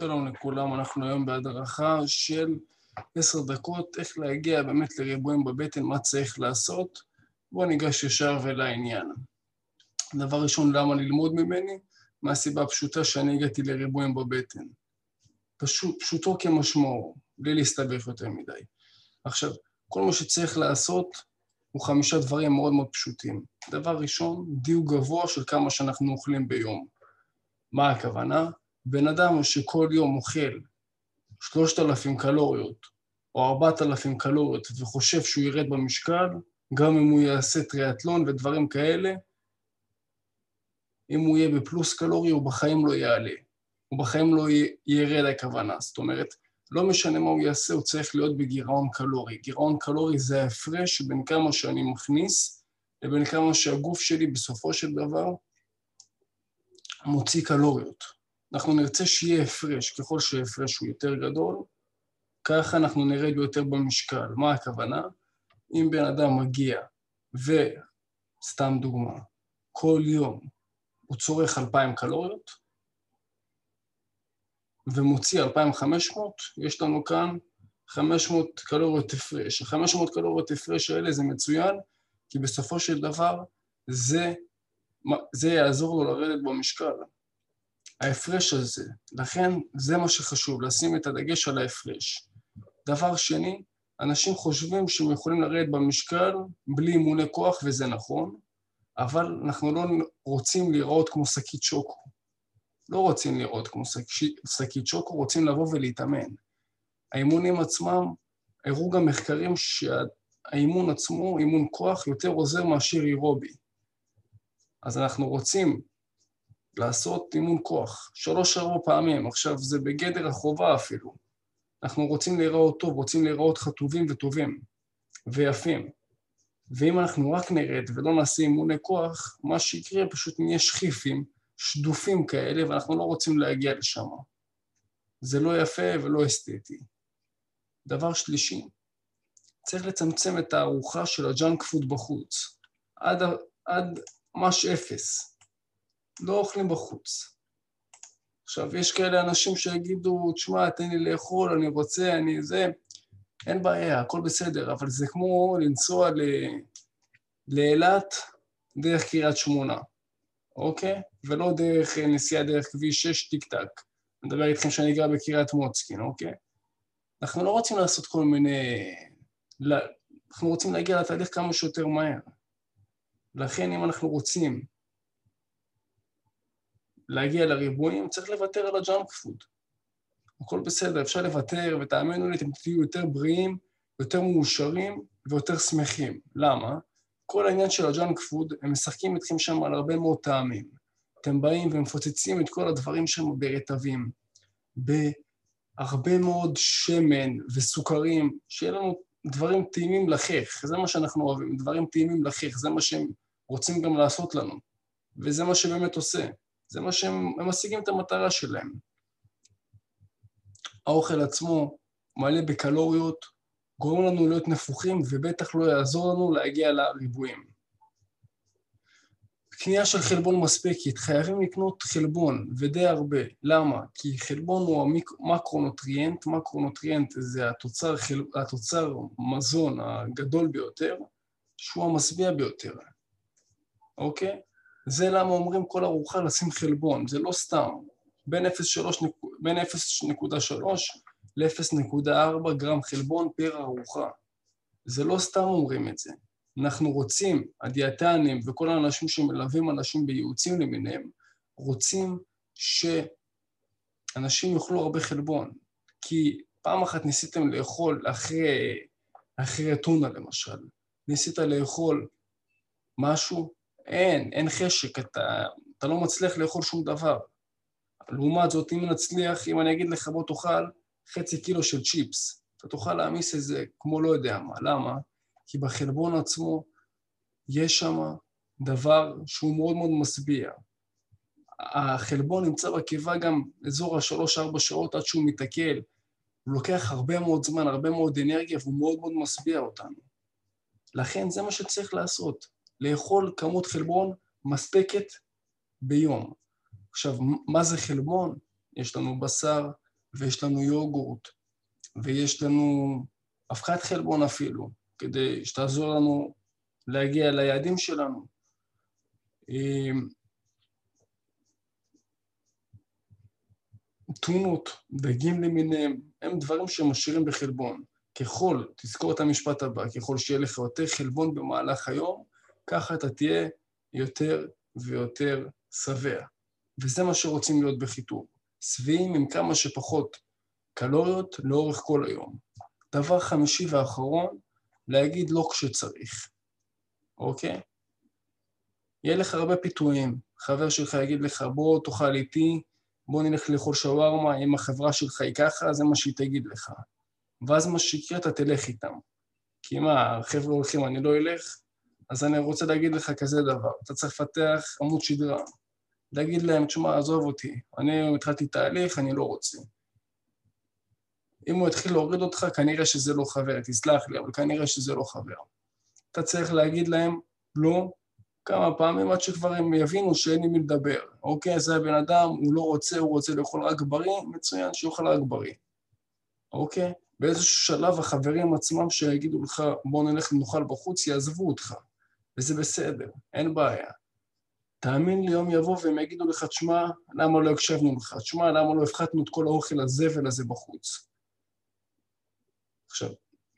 שלום לכולם, אנחנו היום בהדרכה של עשר דקות, איך להגיע באמת לריבועים בבטן, מה צריך לעשות. בואו ניגש ישר ולעניין. דבר ראשון, למה ללמוד ממני? מהסיבה הפשוטה שאני הגעתי לריבועים בבטן. פשוט, פשוטו כמשמעו, בלי להסתבך יותר מדי. עכשיו, כל מה שצריך לעשות הוא חמישה דברים מאוד מאוד פשוטים. דבר ראשון, דיוק גבוה של כמה שאנחנו אוכלים ביום. מה הכוונה? בן אדם שכל יום אוכל 3,000 קלוריות או 4,000 קלוריות וחושב שהוא ירד במשקל, גם אם הוא יעשה טריאטלון ודברים כאלה, אם הוא יהיה בפלוס קלורי, הוא בחיים לא יעלה. הוא בחיים לא ירד הכוונה. זאת אומרת, לא משנה מה הוא יעשה, הוא צריך להיות בגירעון קלורי. גירעון קלורי זה ההפרש בין כמה שאני מכניס לבין כמה שהגוף שלי בסופו של דבר מוציא קלוריות. אנחנו נרצה שיהיה הפרש, ככל שההפרש הוא יותר גדול, ככה אנחנו נרד יותר במשקל. מה הכוונה? אם בן אדם מגיע, וסתם דוגמה, כל יום הוא צורך 2,000 קלוריות, ומוציא 2,500, יש לנו כאן 500 קלוריות הפרש. ה-500 קלוריות הפרש האלה זה מצוין, כי בסופו של דבר זה, זה יעזור לו לרדת במשקל. ההפרש הזה. לכן זה מה שחשוב, לשים את הדגש על ההפרש. דבר שני, אנשים חושבים שהם יכולים לרדת במשקל בלי אימוני כוח, וזה נכון, אבל אנחנו לא רוצים להיראות כמו שקית שוקו. לא רוצים לראות כמו שקית שוקו, רוצים לבוא ולהתאמן. האימונים עצמם, הראו גם מחקרים שהאימון עצמו, אימון כוח, יותר עוזר מאשר אירובי. אז אנחנו רוצים לעשות אימון כוח, שלוש-ארבע פעמים, עכשיו זה בגדר החובה אפילו. אנחנו רוצים להיראות טוב, רוצים להיראות חטובים וטובים ויפים. ואם אנחנו רק נרד ולא נעשה אימוני כוח, מה שיקרה פשוט נהיה שכיפים, שדופים כאלה, ואנחנו לא רוצים להגיע לשם. זה לא יפה ולא אסתטי. דבר שלישי, צריך לצמצם את הארוחה של הג'אנק פוד בחוץ, עד, עד ממש אפס. לא אוכלים בחוץ. עכשיו, יש כאלה אנשים שיגידו, תשמע, תן לי לאכול, אני רוצה, אני זה, אין בעיה, הכל בסדר, אבל זה כמו לנסוע ל... לאילת דרך קריית שמונה, אוקיי? ולא דרך נסיעה דרך כביש 6 טיק טק. אני מדבר איתכם שאני גר בקריית מוצקין, אוקיי? אנחנו לא רוצים לעשות כל מיני... אנחנו רוצים להגיע לתהליך כמה שיותר מהר. לכן אם אנחנו רוצים להגיע לריבועים, צריך לוותר על הג'אנק פוד. הכל בסדר, אפשר לוותר, ותאמינו לי, אתם תהיו יותר בריאים, יותר מאושרים ויותר שמחים. למה? כל העניין של הג'אנק פוד, הם משחקים איתכם שם על הרבה מאוד טעמים. אתם באים ומפוצצים את כל הדברים שם ברטבים, בהרבה מאוד שמן וסוכרים, שיהיה לנו דברים טעימים לחך, זה מה שאנחנו אוהבים, דברים טעימים לחך, זה מה שהם רוצים גם לעשות לנו, וזה מה שבאמת עושה. זה מה שהם משיגים את המטרה שלהם. האוכל עצמו מלא בקלוריות, גורם לנו להיות נפוחים ובטח לא יעזור לנו להגיע לריבועים. קנייה של חלבון מספקת, חייבים לקנות חלבון, ודי הרבה. למה? כי חלבון הוא המקרונוטריאנט, מקרונוטריאנט זה התוצר, חל... התוצר מזון הגדול ביותר, שהוא המשביע ביותר, אוקיי? זה למה אומרים כל ארוחה לשים חלבון, זה לא סתם. בין 0.3 ל-0.4 גרם חלבון פר ארוחה. זה לא סתם אומרים את זה. אנחנו רוצים, הדיאטנים וכל האנשים שמלווים אנשים בייעוצים למיניהם, רוצים שאנשים יאכלו הרבה חלבון. כי פעם אחת ניסיתם לאכול אחרי, אחרי טונה למשל, ניסית לאכול משהו, אין, אין חשק, אתה, אתה לא מצליח לאכול שום דבר. לעומת זאת, אם נצליח, אם אני אגיד לך בוא תאכל חצי קילו של צ'יפס, אתה תוכל להעמיס את זה כמו לא יודע מה. למה? כי בחלבון עצמו יש שם דבר שהוא מאוד מאוד משביע. החלבון נמצא בקיבה גם אזור השלוש-ארבע שעות עד שהוא מתעכל. הוא לוקח הרבה מאוד זמן, הרבה מאוד אנרגיה, והוא מאוד מאוד משביע אותנו. לכן זה מה שצריך לעשות. לאכול כמות חלבון מספקת ביום. עכשיו, מה זה חלבון? יש לנו בשר, ויש לנו יוגורט, ויש לנו אבקת חלבון אפילו, כדי שתעזור לנו להגיע ליעדים שלנו. טונות, דגים למיניהם, הם דברים שמשאירים בחלבון. ככל, תזכור את המשפט הבא, ככל שיהיה לך יותר חלבון במהלך היום, ככה אתה תהיה יותר ויותר שבע. וזה מה שרוצים להיות בחיתור. שבעים עם כמה שפחות קלוריות לאורך כל היום. דבר חמישי ואחרון, להגיד לא כשצריך, אוקיי? יהיה לך הרבה פיתויים. חבר שלך יגיד לך, בוא תאכל איתי, בוא נלך לאכול שווארמה, אם החברה שלך היא ככה, זה מה שהיא תגיד לך. ואז מה שיקרה, אתה תלך איתם. כי מה, החבר'ה הולכים, אני לא אלך? אז אני רוצה להגיד לך כזה דבר, אתה צריך לפתח עמוד שדרה. להגיד להם, תשמע, עזוב אותי, אני התחלתי תהליך, אני לא רוצה. אם הוא יתחיל להוריד אותך, כנראה שזה לא חבר, תסלח לי, אבל כנראה שזה לא חבר. אתה צריך להגיד להם לא כמה פעמים עד שכבר הם יבינו שאין עם מי לדבר. אוקיי, זה הבן אדם, הוא לא רוצה, הוא רוצה לאכול רק בריא, מצוין, שיאכל רק בריא. אוקיי? באיזשהו שלב החברים עצמם שיגידו לך, בוא נלך ונאכל בחוץ, יעזבו אותך. וזה בסדר, אין בעיה. תאמין לי, יום יבוא והם יגידו לך, תשמע, למה לא הקשבנו לך? תשמע, למה לא הפחתנו את כל האוכל הזבל הזה בחוץ? עכשיו,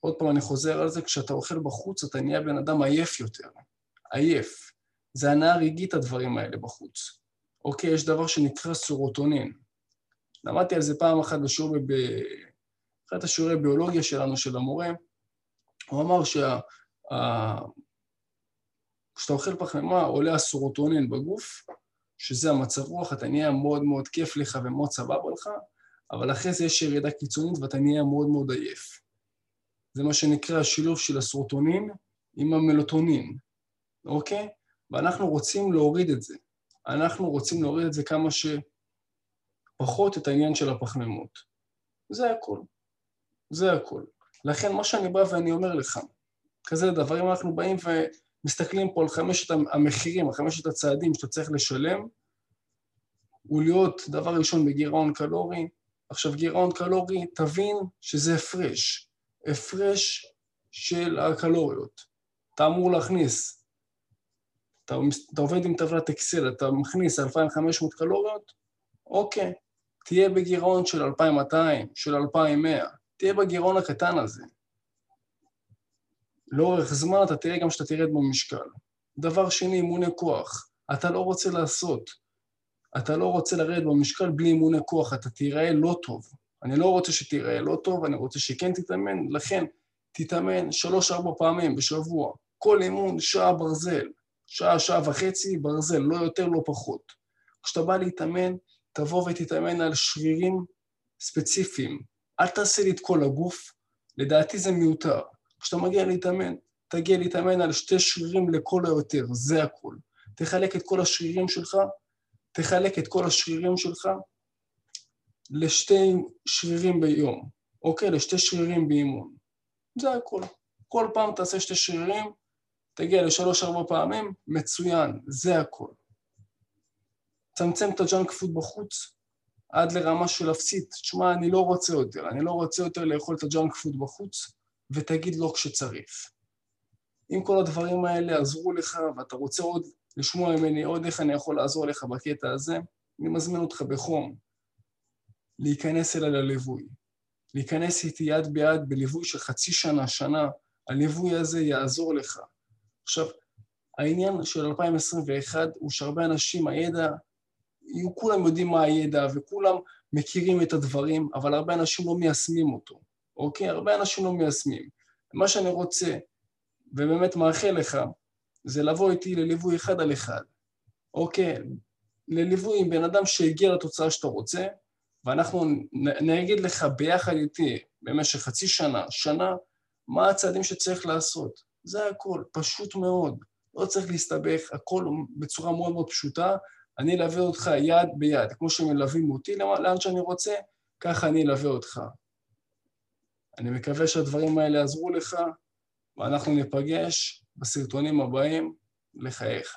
עוד פעם אני חוזר על זה, כשאתה אוכל בחוץ אתה נהיה בן אדם עייף יותר. עייף. זה הנאה רגעית הדברים האלה בחוץ. אוקיי, יש דבר שנקרא סורוטונין. למדתי על זה פעם אחת בשיעור, ב... באחד השיעורי ביולוגיה שלנו, של המורה, הוא אמר שה... כשאתה אוכל פחמימה עולה הסורוטונין בגוף, שזה המצב רוח, אתה נהיה מאוד מאוד כיף לך ומאוד סבבה לך, אבל אחרי זה יש ירידה קיצונית ואתה נהיה מאוד מאוד עייף. זה מה שנקרא השילוב של הסרוטונין עם המלוטונין, אוקיי? ואנחנו רוצים להוריד את זה. אנחנו רוצים להוריד את זה כמה שפחות את העניין של הפחמימות. זה הכל. זה הכל. לכן מה שאני בא ואני אומר לך, כזה דבר, אם אנחנו באים ומסתכלים פה על חמשת המחירים, על חמשת הצעדים שאתה צריך לשלם, הוא להיות דבר ראשון בגירעון קלורי. עכשיו, גירעון קלורי, תבין שזה הפרש. הפרש של הקלוריות. אתה אמור להכניס, אתה, אתה עובד עם טבלת אקסל, אתה מכניס 2,500 קלוריות, אוקיי, תהיה בגירעון של 2,200, של 2,100, תהיה בגירעון הקטן הזה. לאורך זמן אתה תראה גם שאתה תרד במשקל. דבר שני, אימוני כוח. אתה לא רוצה לעשות, אתה לא רוצה לרדת במשקל בלי אימוני כוח, אתה תיראה לא טוב. אני לא רוצה שתיראה לא טוב, אני רוצה שכן תתאמן, לכן תתאמן שלוש-ארבע פעמים בשבוע. כל אימון שעה ברזל, שעה, שעה וחצי ברזל, לא יותר, לא פחות. כשאתה בא להתאמן, תבוא ותתאמן על שרירים ספציפיים. אל תעשה לי את כל הגוף, לדעתי זה מיותר. כשאתה מגיע להתאמן, תגיע להתאמן על שתי שרירים לכל היותר, זה הכול. תחלק את כל השרירים שלך, תחלק את כל השרירים שלך לשתי שרירים ביום, אוקיי? לשתי שרירים באימון. זה הכל. כל פעם תעשה שתי שרירים, תגיע לשלוש-ארבע פעמים, מצוין, זה הכל. צמצם את הג'אנק פוד בחוץ עד לרמה של אפסית. תשמע, אני לא רוצה יותר, אני לא רוצה יותר לאכול את הג'אנק פוד בחוץ, ותגיד לא כשצריך. אם כל הדברים האלה עזרו לך ואתה רוצה עוד לשמוע ממני עוד איך אני יכול לעזור לך בקטע הזה, אני מזמין אותך בחום להיכנס אליי לליווי. להיכנס איתי יד ביד בליווי של חצי שנה, שנה, הליווי הזה יעזור לך. עכשיו, העניין של 2021 הוא שהרבה אנשים, הידע, כולם יודעים מה הידע וכולם מכירים את הדברים, אבל הרבה אנשים לא מיישמים אותו, אוקיי? הרבה אנשים לא מיישמים. מה שאני רוצה, ובאמת מאחל לך, זה לבוא איתי לליווי אחד על אחד, אוקיי? לליווי עם בן אדם שהגיע לתוצאה שאתה רוצה, ואנחנו נגיד לך ביחד איתי במשך חצי שנה, שנה, מה הצעדים שצריך לעשות. זה הכל, פשוט מאוד. לא צריך להסתבך, הכל בצורה מאוד מאוד פשוטה. אני אלווה אותך יד ביד, כמו שמלווים אותי לאן שאני רוצה, ככה אני אלווה אותך. אני מקווה שהדברים האלה יעזרו לך, ואנחנו ניפגש בסרטונים הבאים לחייך.